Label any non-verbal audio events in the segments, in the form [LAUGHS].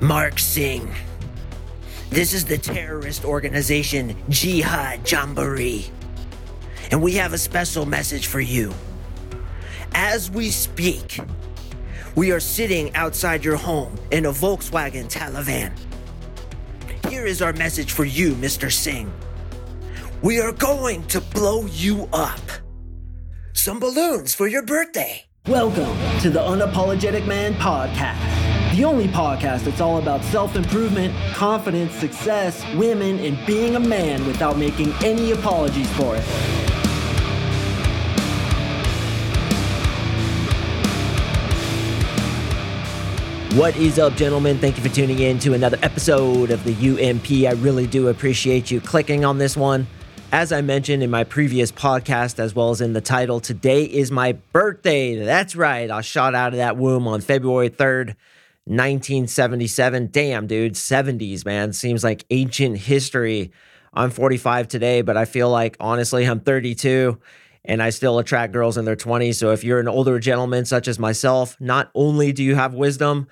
Mark Sing. This is the terrorist organization Jihad Jamboree. And we have a special message for you. As we speak, we are sitting outside your home in a Volkswagen Taliban. Here is our message for you, Mr. Sing. We are going to blow you up. Some balloons for your birthday. Welcome to the Unapologetic Man Podcast the only podcast that's all about self improvement, confidence, success, women, and being a man without making any apologies for it. What is up, gentlemen? Thank you for tuning in to another episode of the UMP. I really do appreciate you clicking on this one. As I mentioned in my previous podcast, as well as in the title, today is my birthday. That's right. I shot out of that womb on February 3rd, 1977. Damn, dude, 70s, man. Seems like ancient history. I'm 45 today, but I feel like honestly, I'm 32 and I still attract girls in their 20s. So if you're an older gentleman such as myself, not only do you have wisdom,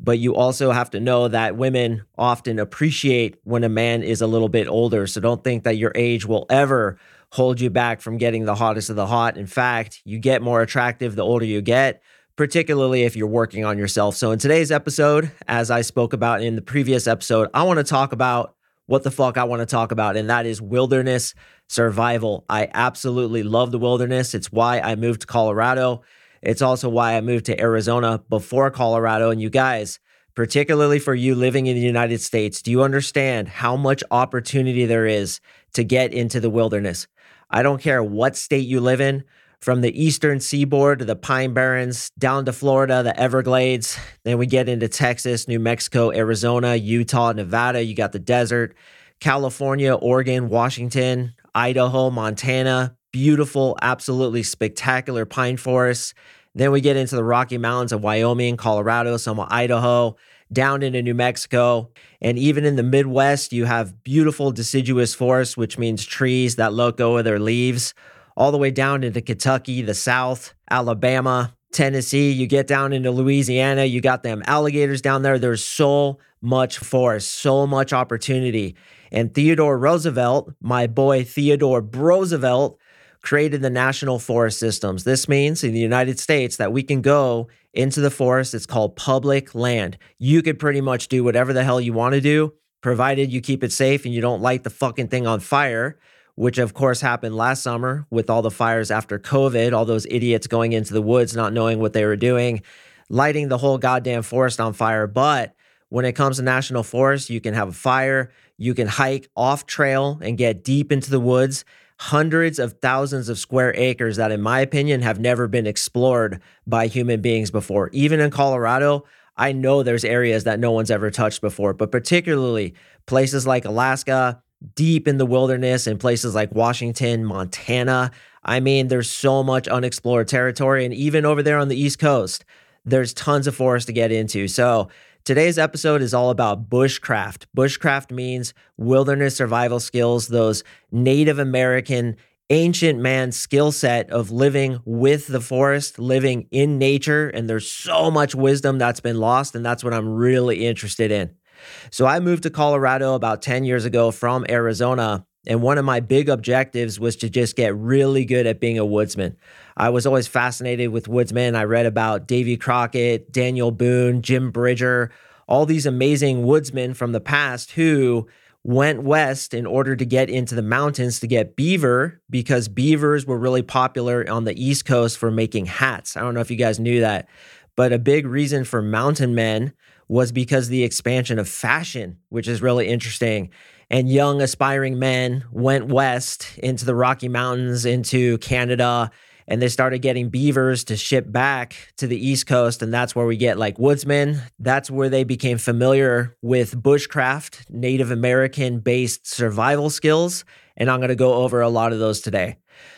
but you also have to know that women often appreciate when a man is a little bit older. So don't think that your age will ever hold you back from getting the hottest of the hot. In fact, you get more attractive the older you get particularly if you're working on yourself. So, in today's episode, as I spoke about in the previous episode, I want to talk about what the fuck I want to talk about, and that is wilderness survival. I absolutely love the wilderness. It's why I moved to Colorado. It's also why I moved to Arizona before Colorado. And you guys, particularly for you living in the United States, do you understand how much opportunity there is to get into the wilderness? I don't care what state you live in from the eastern seaboard to the Pine Barrens down to Florida, the Everglades. Then we get into Texas, New Mexico, Arizona, Utah, Nevada. You got the desert, California, Oregon, Washington, Idaho, Montana. Beautiful, absolutely spectacular pine forests. Then we get into the Rocky Mountains of Wyoming, Colorado, some of Idaho, down into New Mexico. And even in the Midwest, you have beautiful deciduous forests, which means trees that let go of their leaves all the way down into Kentucky, the South, Alabama, Tennessee. You get down into Louisiana, you got them alligators down there. There's so much forest, so much opportunity. And Theodore Roosevelt, my boy Theodore Roosevelt, created the national forest systems. This means in the United States that we can go into the forest. It's called public land. You could pretty much do whatever the hell you want to do, provided you keep it safe and you don't light the fucking thing on fire which of course happened last summer with all the fires after COVID, all those idiots going into the woods not knowing what they were doing, lighting the whole goddamn forest on fire. But when it comes to national forest, you can have a fire, you can hike off trail and get deep into the woods. Hundreds of thousands of square acres that, in my opinion, have never been explored by human beings before. Even in Colorado, I know there's areas that no one's ever touched before, but particularly places like Alaska, deep in the wilderness in places like Washington, Montana. I mean, there's so much unexplored territory. And even over there on the East Coast, there's tons of forest to get into. So, today's episode is all about bushcraft. Bushcraft means wilderness survival skills, those Native American ancient man skill set of living with the forest, living in nature. And there's so much wisdom that's been lost. And that's what I'm really interested in. So I moved to Colorado about 10 years ago from Arizona. And one of my big objectives was to just get really good at being a woodsman. I was always fascinated with woodsmen. I read about Davy Crockett, Daniel Boone, Jim Bridger, all these amazing woodsmen from the past who went west in order to get into the mountains to get beaver because beavers were really popular on the East Coast for making hats. I don't know if you guys knew that, but a big reason for mountain men was because the expansion of fashion, which is really interesting. And young aspiring men went west into the Rocky Mountains, into Canada, and they started getting beavers to ship back to the East Coast. And that's where we get like woodsmen. That's where they became familiar with bushcraft, Native American based survival skills. And I'm going to go over a lot of those today.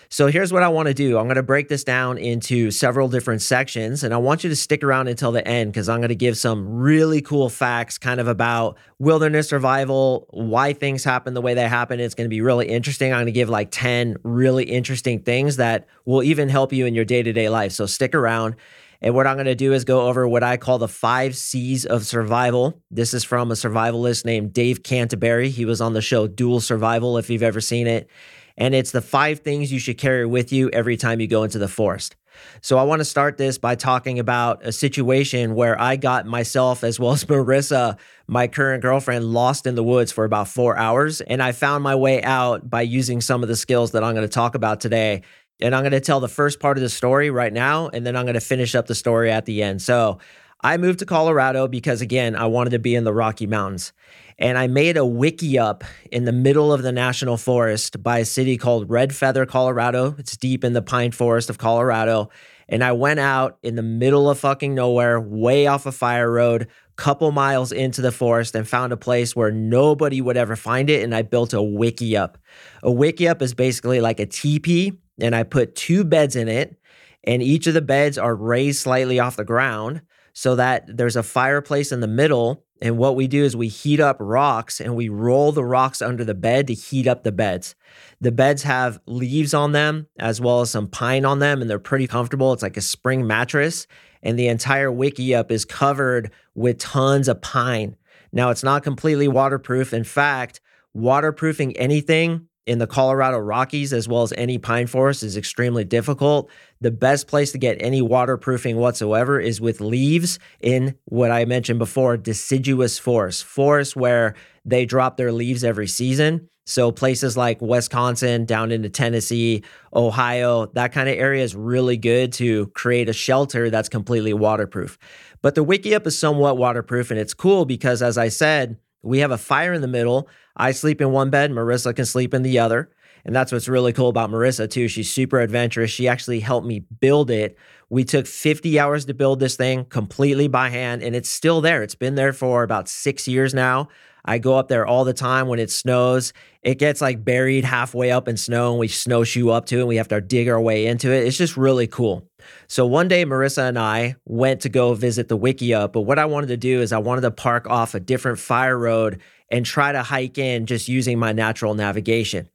So here's what I want to do. I'm going to break this down into several different sections, and I want you to stick around until the end because I'm going to give some really cool facts kind of about wilderness survival, why things happen the way they happen. It's going to be really interesting. I'm going to give like 10 really interesting things that will even help you in your day to day life. So stick around. And what I'm going to do is go over what I call the five C's of survival. This is from a survivalist named Dave Canterbury. He was on the show Dual Survival, if you've ever seen it. And it's the five things you should carry with you every time you go into the forest. So I want to start this by talking about a situation where I got myself, as well as [LAUGHS] Marissa, my current girlfriend, lost in the woods for about four hours. And I found my way out by using some of the skills that I'm going to talk about today. And I'm going to tell the first part of the story right now, and then I'm going to finish up the story at the end. So I moved to Colorado because, again, I wanted to be in the Rocky Mountains. And I made a Wickiup in the middle of the national forest by a city called Red Feather, Colorado. It's deep in the pine forest of Colorado. And I went out in the middle of fucking nowhere, way off a fire road, couple miles into the forest, and found a place where nobody would ever find it. And I built a Wickiup. A Wickiup is basically like a teepee, and I put two beds in it. And each of the beds are raised slightly off the ground so that there's a fireplace in the middle and what we do is we heat up rocks and we roll the rocks under the bed to heat up the beds. The beds have leaves on them as well as some pine on them, and they're pretty comfortable. It's like a spring mattress, and the entire Wickiup is covered with tons of pine. Now, it's not completely waterproof. In fact, waterproofing anything in the Colorado Rockies, as well as any pine forest, is extremely difficult. The best place to get any waterproofing whatsoever is with leaves in what I mentioned before deciduous forest, forests where they drop their leaves every season. So, places like Wisconsin, down into Tennessee, Ohio, that kind of area is really good to create a shelter that's completely waterproof. But the Wickiup is somewhat waterproof, and it's cool because, as I said, we have a fire in the middle. I sleep in one bed, Marissa can sleep in the other. And that's what's really cool about Marissa, too. She's super adventurous. She actually helped me build it. We took 50 hours to build this thing completely by hand, and it's still there. It's been there for about six years now. I go up there all the time when it snows. It gets like buried halfway up in snow, and we snowshoe up to it, and we have to dig our way into it. It's just really cool. So one day, Marissa and I went to go visit the Wickiup, but what I wanted to do is I wanted to park off a different fire road and try to hike in just using my natural navigation.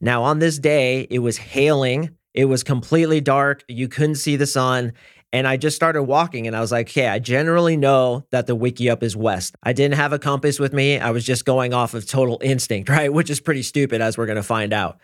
Now, on this day, it was hailing. It was completely dark. You couldn't see the sun. And I just started walking and I was like, okay, I generally know that the Wickiup is west. I didn't have a compass with me. I was just going off of total instinct, [LAUGHS] right? Which is pretty stupid as we're going to find out.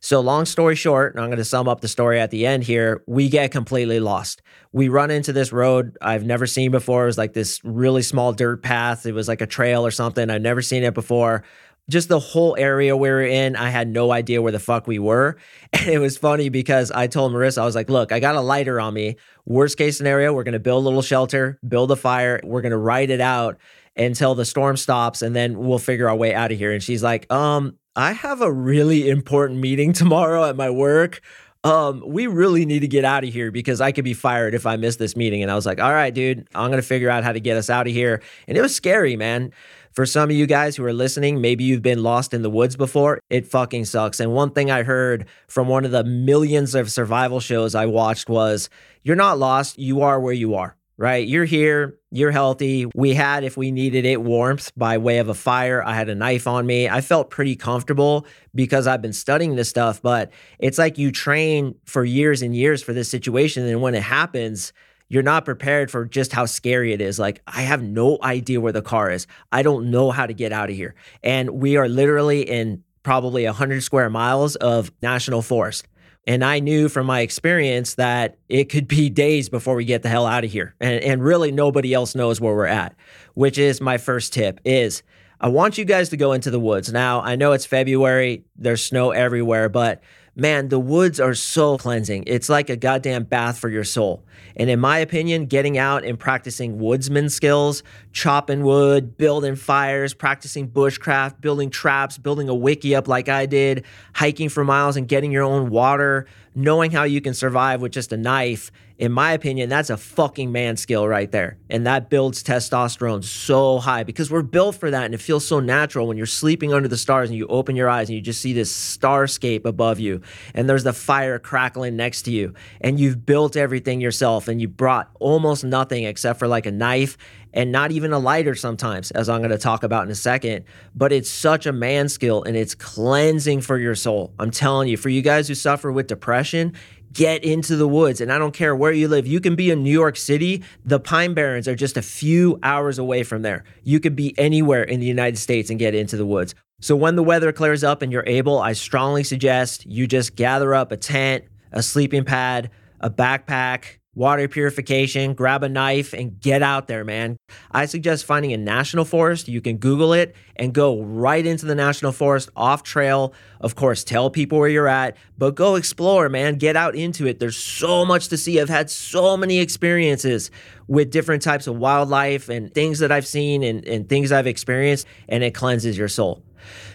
So, long story short, and I'm going to sum up the story at the end here, we get completely lost. We run into this road I've never seen before. It was like this really small dirt path. It was like a trail or something. I've never seen it before just the whole area we were in, I had no idea where the fuck we were. [LAUGHS] And it was funny because I told Marissa, I was like, look, I got a lighter on me. Worst case scenario, we're going to build a little shelter, build a fire. We're going to ride it out until the storm stops and then we'll figure our way out of here. And she's like, um, I have a really important meeting [LAUGHS] tomorrow at my work. Um, we really need to get out of here because I could be fired if I miss this meeting. And I was like, all right, dude, I'm going to figure out how to get us out of here. And it was scary, man. For some of you guys who are listening, maybe you've been lost in the woods before. It fucking sucks. And one thing I heard from one of the millions of survival shows I watched was you're not lost, you are where you are, right? You're here, you're healthy. We had, if we needed it, warmth by way of a fire. I had a knife on me. I felt pretty comfortable because I've been studying this stuff, but it's like you train for years and years for this situation. And when it happens, you're not prepared for just how scary it is. Like, I have no idea where the car is. I don't know how to get out of here. And we are literally in probably 100 square miles of national forest. And I knew from my experience that it could be [LAUGHS] days before we get the hell out of here. And, and really nobody else knows where we're at, which is my first tip is I want you guys to go into the woods. Now, I know it's February, there's snow everywhere, but man, the woods are so cleansing. It's like a goddamn bath for your soul. And in my opinion, getting out and practicing woodsman skills, chopping wood, building fires, practicing bushcraft, building traps, building a Wickiup like I did, hiking for miles and getting your own water, knowing how you can survive with just a knife in my opinion, that's a fucking man skill right there. And that builds testosterone so high because we're built for that. And it feels so natural when you're sleeping under the stars and you open your eyes and you just see this starscape above you. And there's the fire crackling next to you. And you've built everything yourself and you brought almost nothing except for like a knife and not even a lighter sometimes, as I'm going to talk about in a second. But it's such a man skill and it's cleansing for your soul. I'm telling you, for you guys who suffer with depression, get into the woods. And I don't care where you live. You can be in New York City. The Pine Barrens are just a few hours away from there. You could be anywhere in the United States and get into the woods. So when the weather clears up and you're able, I strongly suggest you just gather up a tent, a sleeping pad, a backpack, water purification, grab a knife and get out there, man. I suggest finding a national forest. You can Google it and go right into the national forest off trail. Of course, tell people where you're at, but go explore, man. Get out into it. There's so much to see. I've had so many experiences with different types of wildlife and things that I've seen and, and things I've experienced, and it cleanses your soul.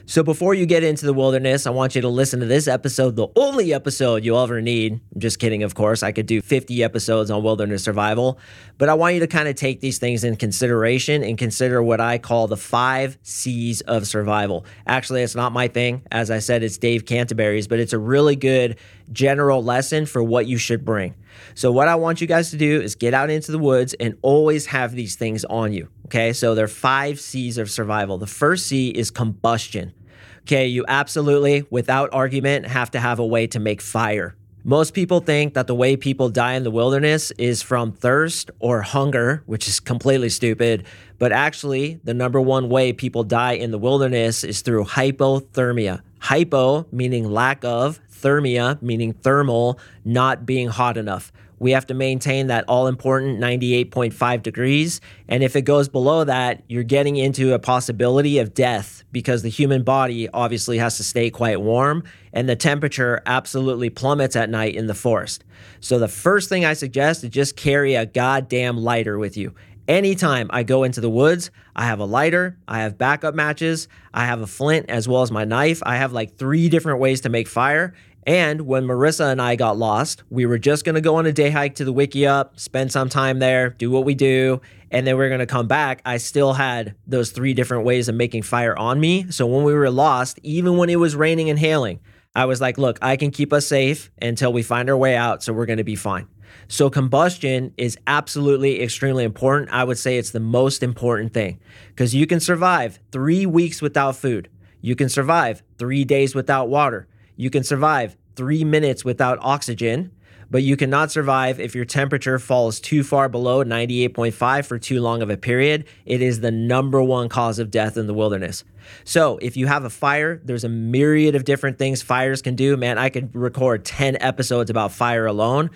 So before you get into the wilderness, I want you to listen to this episode, the only episode you'll ever need. I'm just kidding, of course. I could do 50 episodes on wilderness survival, but I want you to kind of take these things in consideration and consider what I call the five C's of survival. Actually, it's not my thing. As I said, it's Dave Canterbury's, but it's a really good general lesson for what you should bring. So, what I want you guys to do is get out into the woods and always have these things on you. Okay. So, there are five C's of survival. The first C is combustion. Okay. You absolutely, without argument, have to have a way to make fire. Most people think that the way people die in the wilderness is from thirst or hunger, which is completely stupid. But actually, the number one way people die in the wilderness is through hypothermia. Hypo meaning lack of, thermia, meaning thermal, not being hot enough. We have to maintain that all important 98.5 degrees. And if it goes below that, you're getting into a possibility of death because the human body obviously has to stay quite warm and the temperature absolutely plummets at night in the forest. So, the first thing I suggest is just carry a goddamn lighter with you. Anytime I go into the woods, I have a lighter, I have backup matches, I have a flint as well as my knife. I have like three different ways to make fire. And when Marissa and I got lost, we were just going to go on a day hike to the Wickiup, spend some time there, do what we do, and then we are going to come back. I still had those three different ways of making fire on me. So when we were lost, even when it was raining and hailing, I was like, look, I can keep us safe until we find our way out. So we're going to be fine. So combustion is absolutely extremely important. I would say it's the most important thing because you can survive three weeks without food. You can survive three days without water. You can survive three minutes without oxygen, but you cannot survive if your temperature falls too far below 98.5 for too long of a period. It is the number one cause of death in the wilderness. So, if you have a fire, there's a myriad of different things fires can do. Man, I could record 10 episodes about fire alone.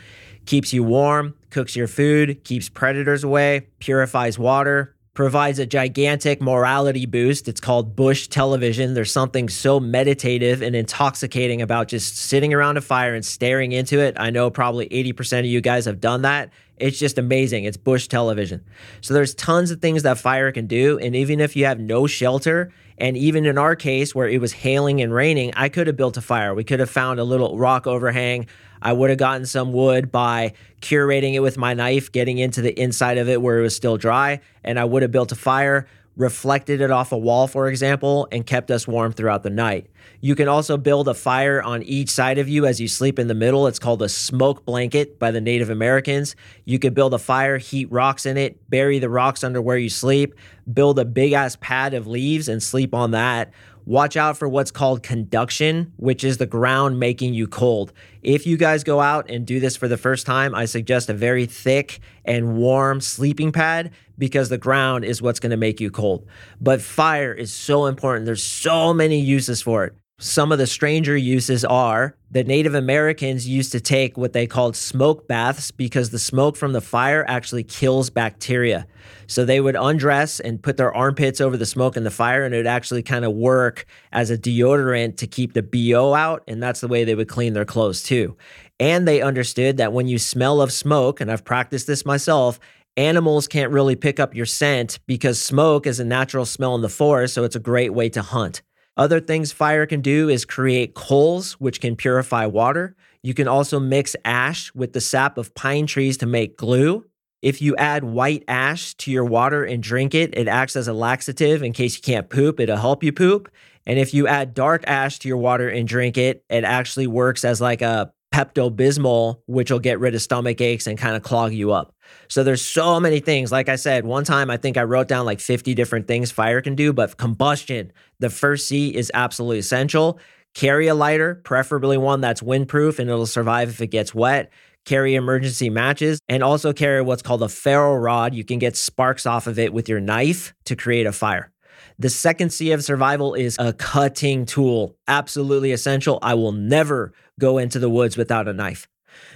Keeps you warm, cooks your food, keeps predators away, purifies water, provides a gigantic morality boost. It's called Bush television. There's something so meditative and intoxicating about just sitting around a fire and staring into it. I know probably 80% of you guys have done that. It's just amazing. It's Bush television. So there's tons of things that fire can do. And even if you have no shelter, and even in our case where it was hailing and raining, I could have built a fire. We could have found a little rock overhang. I would have gotten some wood by curating it with my knife, getting into the inside of it where it was still dry, and I would have built a fire, reflected it off a wall, for example, and kept us warm throughout the night. You can also build a fire on each side of you as you sleep in the middle. It's called a smoke blanket by the Native Americans. You could build a fire, heat rocks in it, bury the rocks under where you sleep, build a big ass pad of leaves and sleep on that. Watch out for what's called conduction, which is the ground making you cold. If you guys go out and do this for the first time, I suggest a very thick and warm sleeping pad because the ground is what's going to make you cold. But fire is so important. There's so many uses for it. Some of the stranger uses are that Native Americans used to take what they called smoke baths because the smoke from the fire actually kills bacteria. So they would undress and put their armpits over the smoke and the fire, and it would actually kind of work as a deodorant to keep the BO out. And that's the way they would clean their clothes too. And they understood that when you smell of smoke, and I've practiced this myself, animals can't really pick up your scent because smoke is a natural smell in the forest. So it's a great way to hunt. Other things fire can do is create coals, which can purify water. You can also mix ash with the sap of pine trees to make glue. If you add white ash to your water and drink it, it acts as a laxative in case you can't poop, it'll help you poop. And if you add dark ash to your water and drink it, it actually works as like a Pepto Bismol, which will get rid of stomach aches and kind of clog you up. So there's so many things. Like I said, one time I think I wrote down like 50 different things fire can do, but combustion, the first C is absolutely essential. Carry a lighter, preferably one that's windproof and it'll survive if it gets wet. Carry emergency matches and also carry what's called a ferro rod. You can get sparks off of it with your knife to create a fire. The second C of survival is a cutting tool. Absolutely essential. I will never go into the woods without a knife.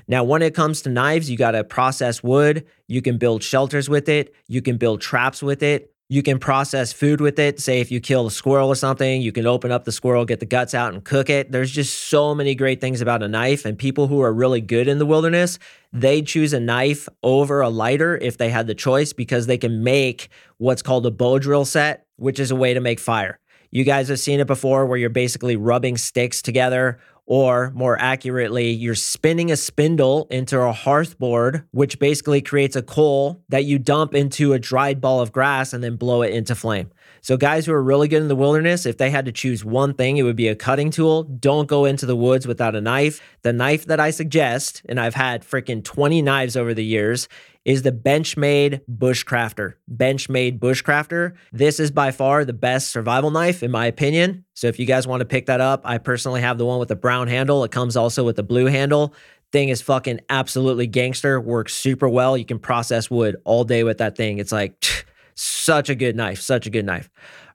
Now, when it comes to knives, you got to process wood. You can build shelters with it. You can build traps with it. You can process food with it. Say if you kill a squirrel or something, you can open up the squirrel, get the guts out, and cook it. There's just so many great things about a knife. And people who are really good in the wilderness, they choose a knife over a lighter if they had the choice because they can make what's called a bow drill set, which is a way to make fire. You guys have seen it before where you're basically rubbing sticks together or more accurately, you're spinning a spindle into a hearth board, which basically creates a coal that you dump into a dried ball of grass and then blow it into flame. So, guys who are really good in the wilderness, if they had to choose one thing, it would be a cutting tool. Don't go into the woods without a knife. The knife that I suggest, and I've had freaking 20 knives over the years, is the Benchmade Bushcrafter. Benchmade Bushcrafter. This is by far the best survival knife, in my opinion. So if you guys want to pick that up, I personally have the one with the brown handle. It comes also with the blue handle. Thing is fucking absolutely gangster, works super well. You can process wood all day with that thing. It's like [SNIFFS] such a good knife, such a good knife.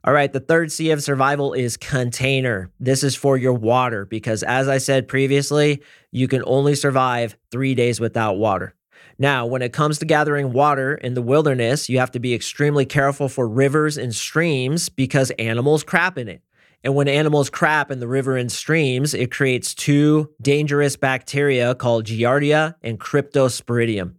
All right, the third C of survival is container. This is for your water because, as I said previously, you can only survive three days without water. Now, when it comes to gathering water in the wilderness, you have to be extremely careful for rivers and streams because animals crap in it. And when animals crap in the river and streams, it creates two dangerous bacteria called Giardia and Cryptosporidium.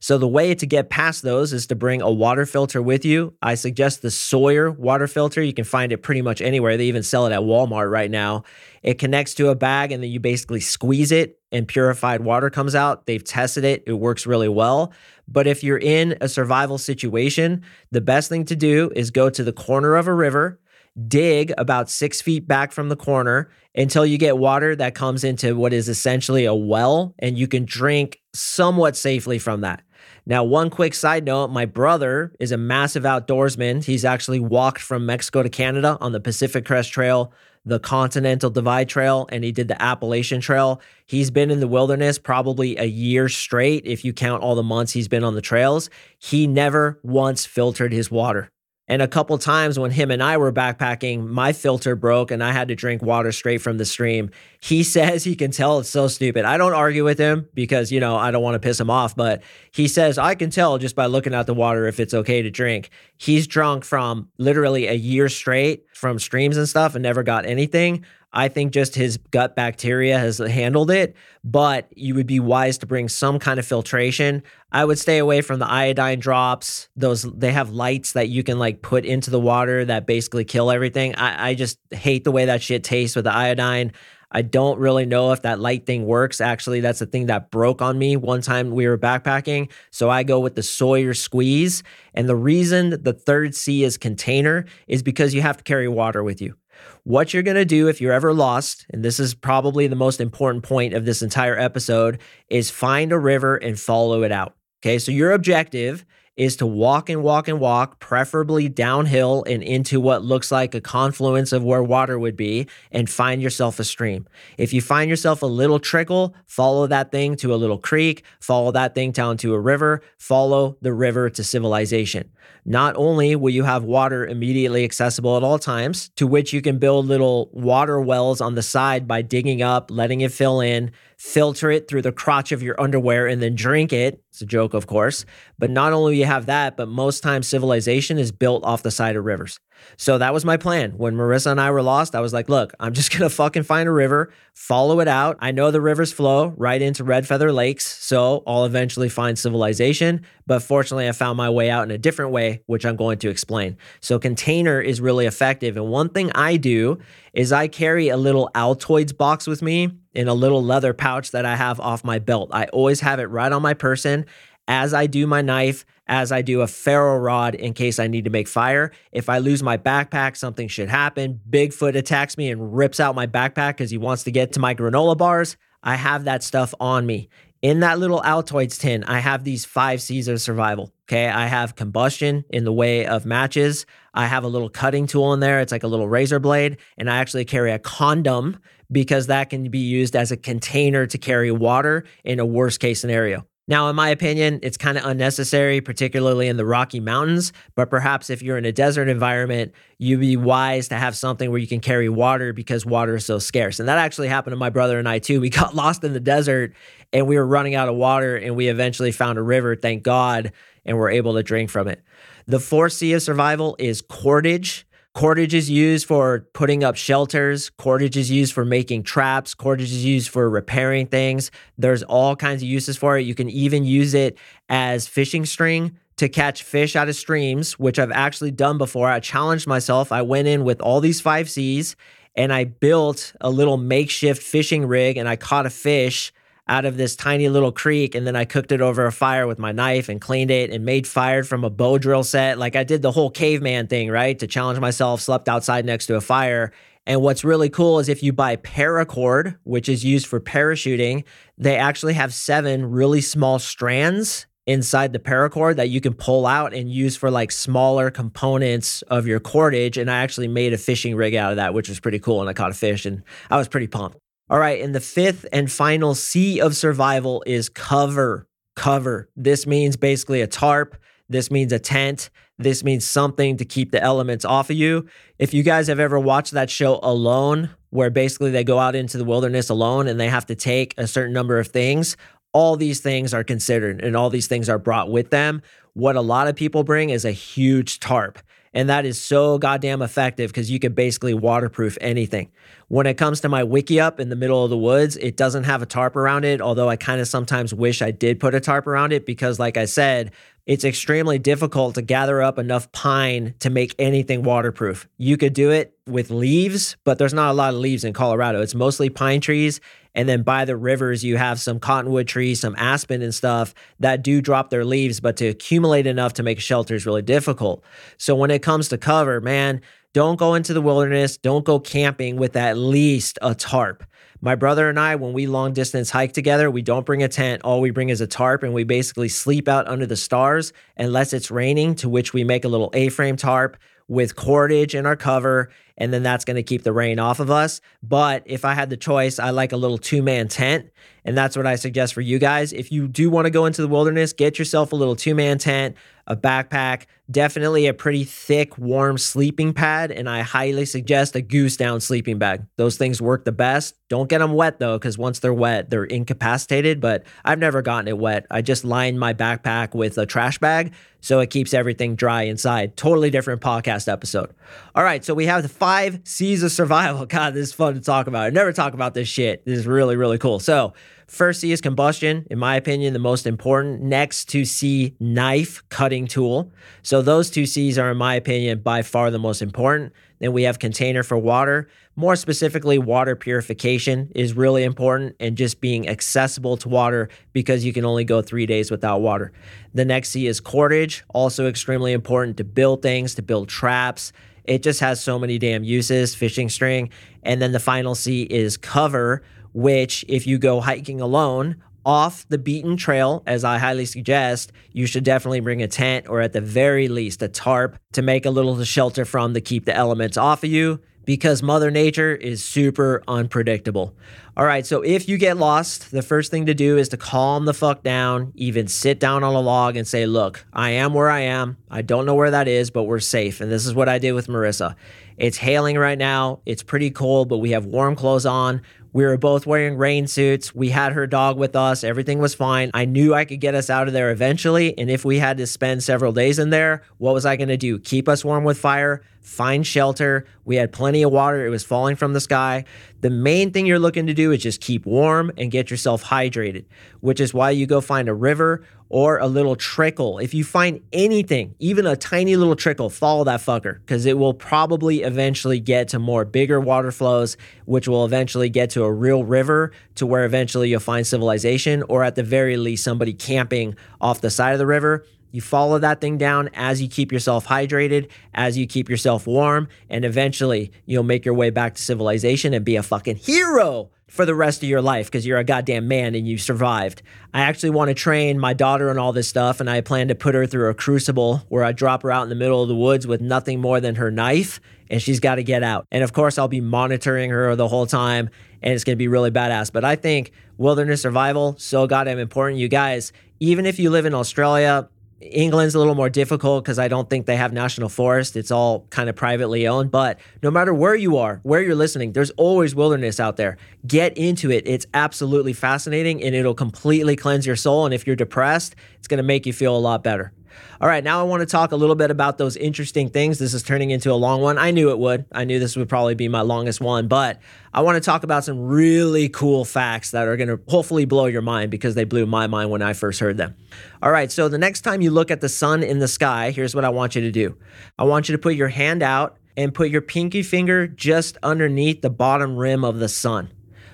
So the way to get past those is to bring a water filter with you. I suggest the Sawyer water filter. You can find it pretty much anywhere. They even sell it at Walmart right now. It connects to a bag and then you basically squeeze it and purified water comes out. They've tested it. It works really well. But if you're in a survival situation, the best thing to do is go to the corner of a river, dig about six feet back from the corner until you get water that comes into what is essentially a well, and you can drink somewhat safely from that. Now, one quick side note my brother is a massive outdoorsman. He's actually walked from Mexico to Canada on the Pacific Crest Trail, the Continental Divide Trail, and he did the Appalachian Trail. He's been in the wilderness probably a year straight, if you count all the months he's been on the trails. He never once filtered his water. And a couple times when him and I were backpacking, my filter broke and I had to drink water straight from the stream. He [LAUGHS] says he can tell it's so stupid. I don't argue with him because, you know, I don't want to piss him off, but he says I can tell just by looking at the water if it's okay to drink. He's drunk from literally a year straight from streams and stuff and never got anything. I think just his gut bacteria has handled it, but you would be wise to bring some kind of filtration. I would stay away from the iodine drops. Those they have lights that you can like put into the water that basically kill everything. I, I just hate the way that shit tastes with the iodine. I don't really know if that light thing works. Actually, that's the thing that broke on me one time we were backpacking. So I go with the Sawyer squeeze. And the reason the third C is container is because you have to carry water with you. What you're going to do if you're ever lost, and this is probably the most important point of this entire episode, is find a river and follow it out. Okay, so your objective is to walk and walk and walk, preferably downhill and into what looks like a confluence of where water would be, and find yourself a stream. If you find yourself a little trickle, follow that thing to a little creek, follow that thing down to a river, follow the river to civilization. Not only will you have water immediately accessible at all times, to which you can build little water wells on the side by digging up, letting it fill in, filter it through the crotch of your underwear, and then drink it. It's a joke, of course. But not only you have that, but most times civilization is built off the side of rivers. So that was my plan. When Marissa and I were lost, I was like, look, I'm just [LAUGHS] going to fucking find a river, follow it out. I know the rivers flow right into Red Feather Lakes, so I'll eventually find civilization. But fortunately, I found my way out in a different way, which I'm going to explain. So, container is really effective. And one thing I do is I carry a little Altoids box with me in a little leather pouch that I have off my belt. I always have it right on my person as I do my knife, as I do a ferro rod in case I need to make fire. If I lose my backpack, something should happen. Bigfoot attacks me and rips out my backpack because he wants to get to my granola bars. I have that stuff on me. In that little Altoids tin, I have these five C's of survival. Okay. I have combustion in the way of matches. I have a little cutting tool in there. It's like a little razor blade. And I actually carry a condom because that can be used as a container to carry water in a worst case scenario. Now, in my opinion, it's kind of unnecessary, particularly in the Rocky Mountains. But perhaps if you're in a desert environment, you'd be wise to have something where you can carry water because water is so scarce. And that actually happened to my brother and I too. We [LAUGHS] got lost in the desert and we were running out of water, and we eventually found a river, thank God, and we're able to drink from it. The fourth C of survival is cordage. Cordage is used for putting up shelters. Cordage is used for making traps. Cordage is used for repairing things. There's all kinds of uses for it. You can even use it as fishing string to catch fish out of streams, which I've actually done before. I challenged myself. I went in with all these five C's and I built a little makeshift fishing rig and I caught a fish out of this tiny little creek and then I cooked it over a fire with my knife and cleaned it and made fire from a bow drill set. Like I did the whole caveman thing, right? To challenge myself, slept outside next to a fire. And what's really cool is if you buy paracord, which is used for parachuting, they actually have seven really small strands inside the paracord that you can pull out and use for like smaller components of your cordage. And I actually made a fishing rig out of that, which was pretty cool. And I caught a fish and I was pretty pumped. All right. And the fifth and final C of survival is cover. Cover. This means basically a tarp. This means a tent. This means something to keep the elements off of you. If you guys have ever watched that show Alone, where basically they go out into the wilderness alone and they have to take a certain number of things, all these things are considered and all these things are brought with them. What a lot of people bring is a huge tarp. And that is so goddamn effective because you can basically waterproof anything. When it comes to my Wickiup in the middle of the woods, it doesn't have a tarp around it, although I kind of sometimes wish I did put a tarp around it because, like I said, it's extremely difficult to gather up enough pine to make anything waterproof. You could do it with leaves, but there's not a lot of leaves in Colorado. It's mostly pine trees. And then by the rivers, you have some cottonwood trees, some aspen and stuff that do drop their leaves, but to accumulate enough to make a shelter is really difficult. So when it comes to cover, man, don't go into the wilderness. Don't go camping with at least a tarp. My brother and I, when we long distance hike together, we don't bring a tent. All we bring is a tarp and we basically sleep out under the stars unless it's raining, to which we make a little A frame tarp with cordage in our cover. And then that's going to keep the rain off of us. But if I had the choice, I like a little two man tent. And that's what I suggest for you guys. If you do want to go into the wilderness, get yourself a little two man tent, a backpack, definitely a pretty thick, warm sleeping pad, and I highly suggest a goose down sleeping bag. Those things work the best. Don't get them wet though, because once they're wet, they're incapacitated. But I've never gotten it wet. I just line my backpack with a trash bag so it keeps everything dry inside. Totally different podcast episode. All right, so we have the five C's of survival. [LAUGHS] God, this is fun to talk about. I never talk about this shit. This is really, really cool. So, First C is combustion, in my opinion, the most important. Next to C, knife cutting tool. So those two C's are, in my opinion, by far the most important. Then we have container for water. More specifically, water purification is really important and just being accessible to water because you can only go three days without water. The next C is cordage, also extremely important to build things, to build traps. It just has so many damn uses, fishing string. And then the final C is cover, which, if you go hiking alone, off the beaten trail, as I highly suggest, you should definitely bring a tent or at the very least a tarp to make a little shelter from to keep the elements off of you because Mother Nature is super unpredictable. All right, so if you get lost, the first thing to do is to calm the fuck down, even sit down on a log and say, Look, I am where I am. I don't know where that is, but we're safe. And this is what I did with Marissa. It's hailing right now. It's pretty cold, but we have warm clothes on. We were both wearing rain suits. We had her dog with us. Everything was fine. I knew I could get us out of there eventually. And if we had to spend several days in there, what was I going to do? Keep us warm with fire, find shelter. We had plenty of water. It was falling from the sky. The main thing you're looking to do is just keep warm and get yourself hydrated, which is why you go find a river or a little trickle. If you find anything, even a tiny little trickle, follow that fucker because it will probably eventually get to more bigger water flows, which will eventually get to a real river to where eventually you'll find civilization or at the very least somebody camping off the side of the river You follow that thing down as you keep yourself hydrated, as you keep yourself warm, and eventually you'll make your way back to civilization and be a fucking hero for the rest of your life because you're a goddamn man and you survived. I actually want to train my daughter on all this stuff, and I plan to put her through a crucible where I drop her out in the middle of the woods with nothing more than her knife, and she's got to get out. And of course, I'll be monitoring her the whole time, and it's going to be really badass. But I think wilderness survival so goddamn important. You guys, even if you live in Australia, England's a little more difficult because I don't think they have national forest. It's all kind of privately owned. But no matter where you are, where you're listening, there's always wilderness out there. Get into it. It's absolutely fascinating and it'll completely cleanse your soul. And if you're depressed, it's going to make you feel a lot better. All right, now I want to talk a little bit about those interesting things. This is turning into a long one. I knew it would. I knew this would probably be my longest one, but I want to talk about some really cool facts that are going to hopefully blow your mind because they blew my mind when I first heard them. All right, so the next time you look at the sun in the sky, here's what I want you to do I want you to put your hand out and put your pinky finger just underneath the bottom rim of the sun.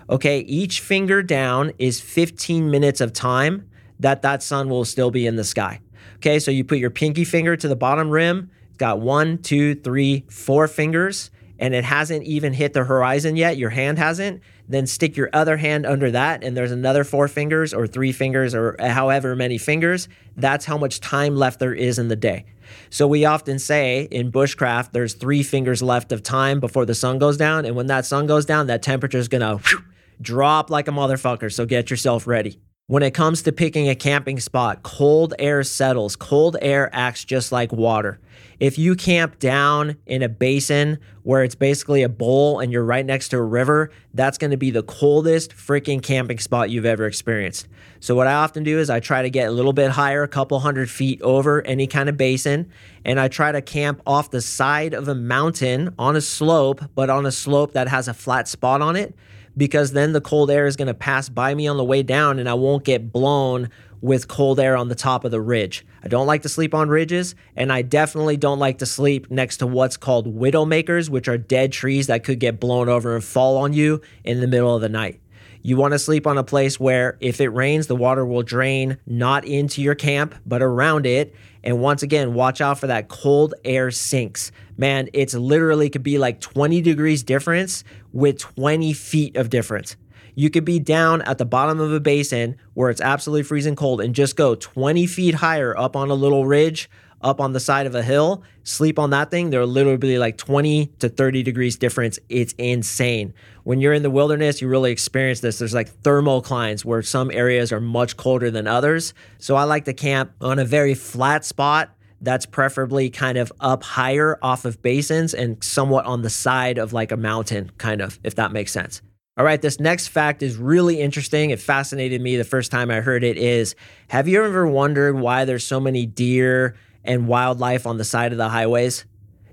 Okay, each finger down is 15 minutes of time that that sun will still be in the sky. Okay, so you put your pinky finger to the bottom rim. It's got one, two, three, four fingers, and it hasn't even hit the horizon yet. Your hand hasn't. Then stick your other hand under that, and there's another four fingers or three fingers or however many fingers. That's how much time left there is in the day. So we often say in bushcraft, there's three fingers left of time before the sun goes down. And when that sun goes down, that temperature is going to drop like a motherfucker. So get yourself ready. When it comes to picking a camping spot, cold air settles. Cold air acts just like water. If you camp down in a basin where it's basically a bowl and you're right next to a river, that's going to be the coldest freaking camping spot you've ever experienced. So, what I often do is I try to get a little bit higher, a couple hundred feet over any kind of basin, and I try to camp off the side of a mountain on a slope, but on a slope that has a flat spot on it because then the cold air is going to pass by me on the way down and I won't get blown with cold air on the top of the ridge. I don't like to sleep on ridges, and I definitely don't like to sleep next to what's called widowmakers, which are dead trees that could get blown over and fall on you in the middle of the night. You want to sleep on a place where if it rains, the water will drain not into your camp, but around it. And once again, watch out for that cold air sinks. Man, it's literally could be like 20 degrees difference with 20 feet of difference. You could be down at the bottom of a basin where it's absolutely freezing cold and just go 20 feet higher up on a little ridge up on the side of a hill, sleep on that thing, they're literally like 20 to 30 degrees difference. It's insane. When you're in the wilderness, you really experience this. There's like thermal thermoclines where some areas are much colder than others. So I like to camp on a very flat spot that's preferably kind of up higher off of basins and somewhat on the side of like a mountain, kind of, if that makes sense. All right, this next fact is really interesting. It fascinated me the first time I heard it is have you ever wondered why there's so many deer and wildlife on the side of the highways.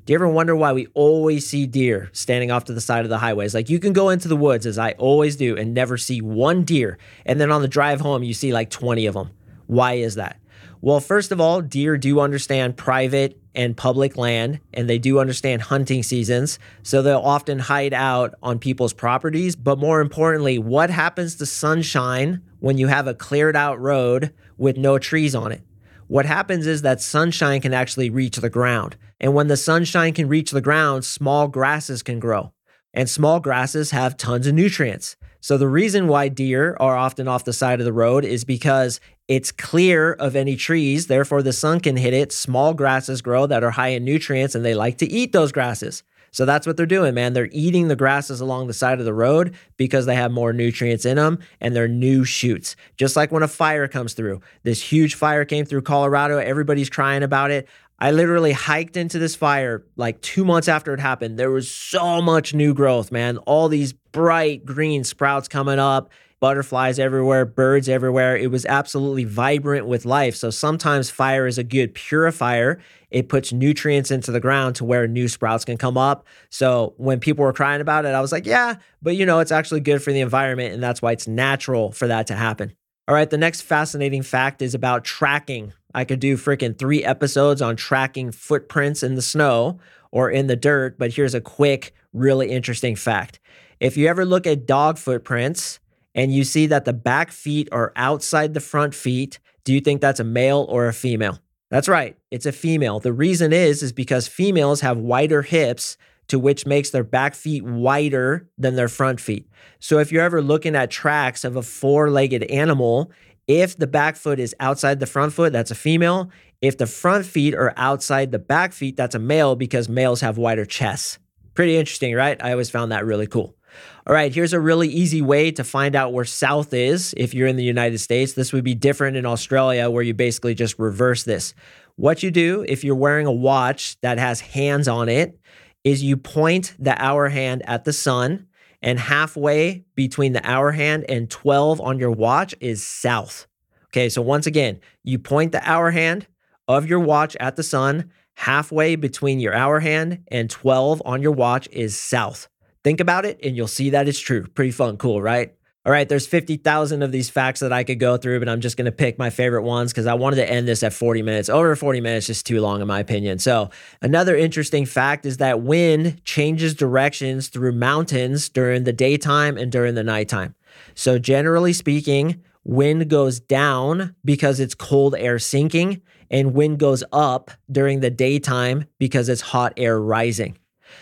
Do you ever wonder why we always see deer standing off to the side of the highways? Like you can go into the woods, as I always do, and never see one deer. And then on the drive home, you see like 20 of them. Why is that? Well, first of all, deer do understand private and public land, and they do understand hunting seasons. So they'll often hide out on people's properties. But more importantly, what happens to sunshine when you have a cleared out road with no trees on it? What happens is that sunshine can actually reach the ground. And when the sunshine can reach the ground, small grasses can grow. And small grasses have tons of nutrients. So the reason why deer are often off the side of the road is because it's clear of any trees, therefore the sun can hit it. Small grasses grow that are high in nutrients and they like to eat those grasses. So that's what they're doing, man. They're eating the grasses along the side of the road because they have more nutrients in them and they're new shoots. Just like when a fire comes through. This huge fire came through Colorado, everybody's crying about it. I literally hiked into this fire like two months after it happened. There was so much new growth, man. All these bright green sprouts coming up butterflies everywhere, birds everywhere. It was absolutely vibrant with life. So sometimes fire is a good purifier. It puts nutrients into the ground to where new sprouts can come up. So when people were crying about it, I was like, yeah, but you know, it's actually good for the environment. And that's why it's natural for that to happen. All right, the next fascinating fact is about tracking. I could do freaking three episodes on tracking footprints in the snow or in the dirt, but here's a quick, really interesting fact. If you ever look at dog footprints, and you see that the back feet are outside the front feet, do you think that's a male or a female? That's right. It's a female. The reason is is because females have wider hips to which makes their back feet wider than their front feet. So if you're ever looking at tracks of a four-legged animal, if the back foot is outside the front foot, that's a female. If the front feet are outside the back feet, that's a male because males have wider chests. Pretty interesting, right? I always found that really cool. All right, here's a really easy way to find out where south is if you're in the United States. This would be different in Australia where you basically just reverse this. What you do if you're wearing a watch that has hands on it is you point the hour hand at the sun, and halfway between the hour hand and 12 on your watch is south. Okay, so once again, you point the hour hand of your watch at the sun, halfway between your hour hand and 12 on your watch is south. Think about it and you'll see that it's true. Pretty fun, cool, right? All right, there's 50,000 of these facts that I could go through, but I'm just going to pick my favorite ones because I wanted to end this at 40 minutes. Over 40 minutes is just too long, in my opinion. So, another interesting fact is that wind changes directions through mountains during the daytime and during the nighttime. So, generally speaking, wind goes down because it's cold air sinking, and wind goes up during the daytime because it's hot air rising.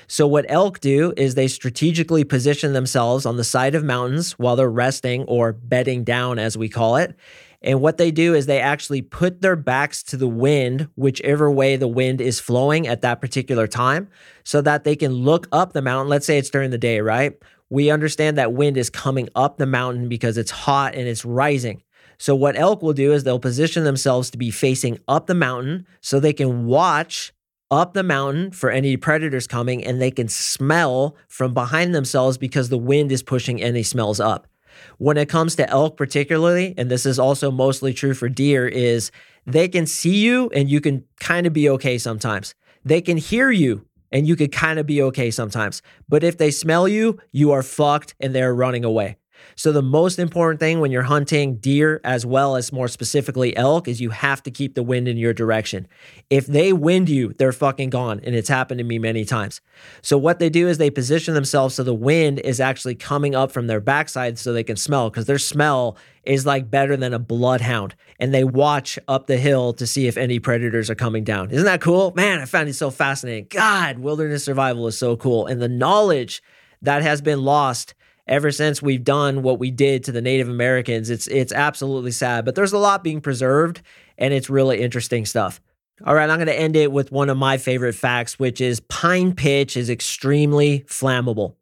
So, what elk do is they strategically position themselves on the side of mountains while they're resting or bedding down, as we call it. And what they do is they actually put their backs to the wind, whichever way the wind is flowing at that particular time, so that they can look up the mountain. Let's say it's during the day, right? We understand that wind is coming up the mountain because it's hot and it's rising. So, what elk will do is they'll position themselves to be facing up the mountain so they can watch up the mountain for any predators coming and they can smell from behind themselves because the wind is pushing any smells up. When it comes to elk, particularly, and this is also mostly true for deer, is they can see you and you can kind of be okay sometimes. They can hear you and you could kind of be okay sometimes. But if they smell you, you are fucked and they're running away. So, the most important thing when you're hunting deer, as well as more specifically elk, is you have to keep the wind in your direction. If they wind you, they're fucking gone. And it's happened to me many times. So, what they do is they position themselves so the wind is actually coming up from their backside so they can smell because their smell is like better than a bloodhound. And they watch up the hill to see if any predators are coming down. Isn't that cool? Man, I found it so fascinating. God, wilderness survival is so cool. And the knowledge that has been lost ever since we've done what we did to the Native Americans. It's it's absolutely sad, but there's a lot being preserved and it's really interesting stuff. All right, I'm going to end it with one of my favorite facts, which is pine pitch is extremely flammable.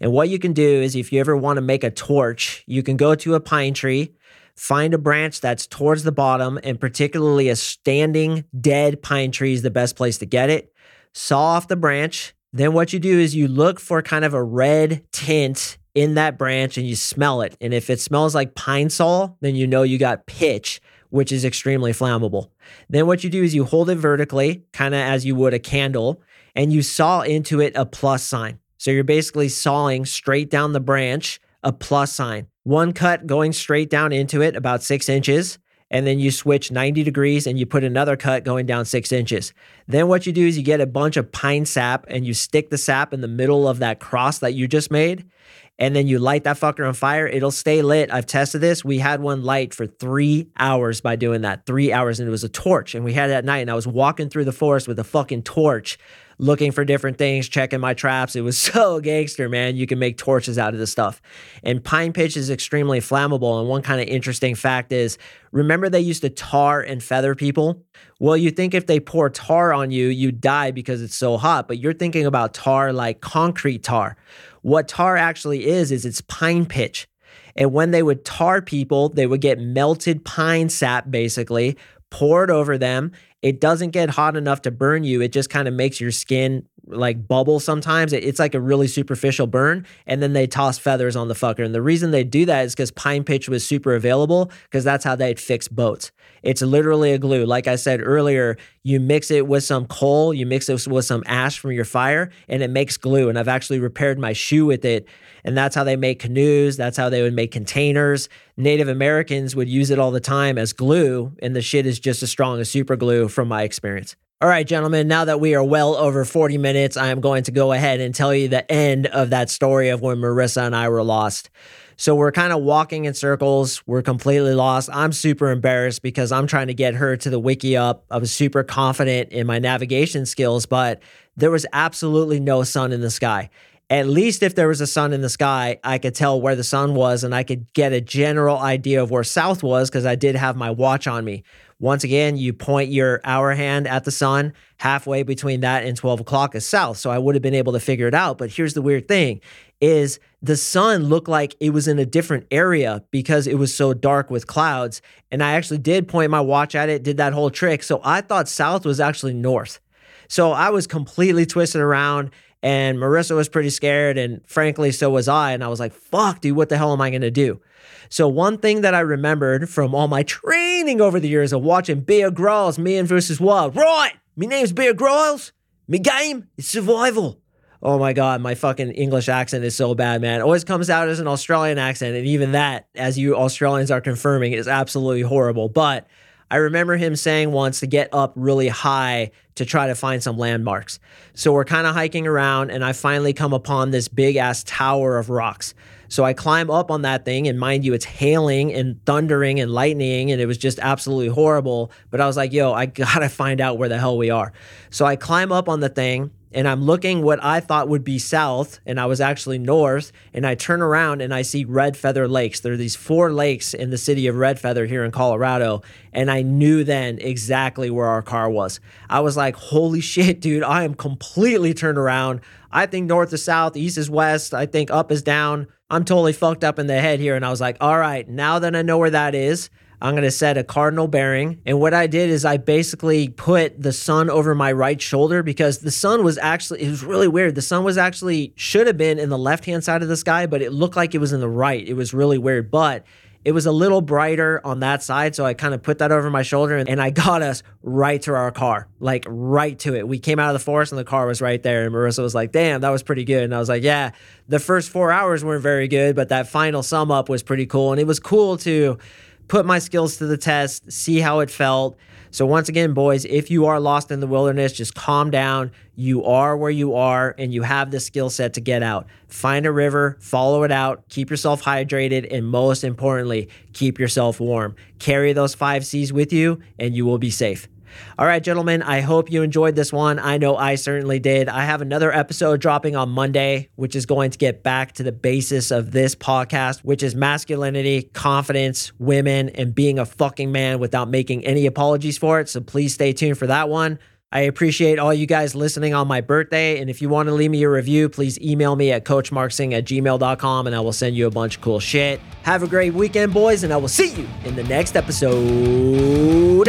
And what you can do is if you ever want to make a torch, you can go to a pine tree, find a branch that's towards the bottom, and particularly a standing dead pine tree is the best place to get it. Saw off the branch. Then what you do is you look for kind of a red tint in that branch and you smell it. And if it smells like Pine-Sol, then you know you got pitch, which is extremely flammable. Then what you do is you hold it vertically, kind of as you would a candle, and you saw into it a plus sign. So you're basically sawing straight down the branch a plus sign. One cut going straight down into it, about six inches. And then you switch 90 degrees and you put another cut going down six inches. Then what you do is you get a bunch of pine sap and you stick the sap in the middle of that cross that you just made and then you light that fucker on fire, it'll stay lit. I've tested this. We had one light for three hours by doing that. Three hours, and it was a torch. And we had it at night, and I was walking through the forest with a fucking torch, looking for different things, checking my traps. It was [LAUGHS] so gangster, man. You can make torches out of this stuff. And pine pitch is extremely flammable. And one kind of interesting fact is remember they used to tar and feather people? Well, you think if they pour tar on you, you die because it's so hot, but you're thinking about tar like concrete tar. What tar actually is, is it's pine pitch. And when they would tar people, they would get melted pine sap basically poured over them. It doesn't get hot enough to burn you. It just kind of makes your skin like bubble sometimes. It's like a really superficial burn. And then they toss feathers on the fucker. And the reason they do that is because pine pitch was super available because that's how they'd fix boats. It's literally a glue. Like I said earlier, you mix it with some coal, you mix it with some ash from your fire, and it makes glue. And I've actually repaired my shoe with it. And that's how they make canoes. That's how they would make containers. Native Americans would use it all the time as glue. And the shit is just as strong as super glue from my experience. All right, gentlemen, now that we are well over 40 minutes, I am going to go ahead and tell you the end of that story of when Marissa and I were lost. So we're kind of walking in circles. We're completely lost. I'm super embarrassed because I'm trying to get her to the Wickiup. I was super confident in my navigation skills, but there was absolutely no sun in the sky. At least if there was a sun in the sky, I could tell where the sun was and I could get a general idea of where south was because I did have my watch on me. Once again, you point your hour hand at the sun. Halfway between that and 12 o'clock is south. So I would have been able to figure it out. But here's the weird thing is the sun looked like it was in a different area because it was so dark with clouds. And I actually did point my watch at it, did that whole trick. So I thought south was actually north. So I was completely twisted around and Marissa was pretty scared. And frankly, so was I. And I was like, fuck, dude, what the hell am I going to do? So one thing that I remembered from all my training over the years of watching Bear Grylls, Man versus Wild, right? My name's Bear Grylls. My game is survival. Oh my God, my fucking English accent is so bad, man. It always comes out as an Australian accent. And even that, as you Australians are confirming, is absolutely horrible. But I remember him saying once to get up really high to try to find some landmarks. So we're kind of hiking around, and I finally come upon this big ass tower of rocks. So I climb up on that thing, and mind you, it's hailing and thundering and lightning, and it was just absolutely horrible. But I was like, yo, I gotta find out where the hell we are. So I climb up on the thing, and I'm looking what I thought would be south, and I was actually north. And I turn around and I see Red Feather Lakes. There are these four lakes in the city of Red Feather here in Colorado. And I knew then exactly where our car was. I was like, holy [LAUGHS] shit, dude, I am completely turned around. I think north is south, east is west. I think up is down. I'm totally fucked up in the head here. And I was like, all right, now that I know where that is, I'm going to set a cardinal bearing. And what I did is I basically put the sun over my right shoulder because the sun was actually, it was really weird. The sun was actually, should have been in the left hand side of the sky, but it looked like it was in the right. It was really weird. But it was a little brighter on that side. So I kind of put that over my shoulder and, I got us right to our car, like right to it. We came out of the forest and the car was right there. And Marissa was like, damn, that was pretty good. And I was like, yeah, the first four hours weren't very good, but that final sum up was pretty cool. And it was cool to, put my skills to the test, see how it felt. So, once again, boys, if you are lost in the wilderness, just calm down. You are where you are, and you have the skill set to get out. Find a river, follow it out, keep yourself hydrated, and most importantly, keep yourself warm. Carry those five C's with you, and you will be safe. All right, gentlemen, I hope you enjoyed this one. I know I certainly did. I have another episode dropping on Monday, which is going to get back to the basis of this podcast, which is masculinity, confidence, women, and being a fucking man without making any apologies for it. So please stay tuned for that one. I appreciate all you guys listening on my birthday. And if you want to leave me a review, please email me at coachmarksing at gmail.com and I will send you a bunch of cool shit. Have a great weekend, boys, and I will see you in the next episode.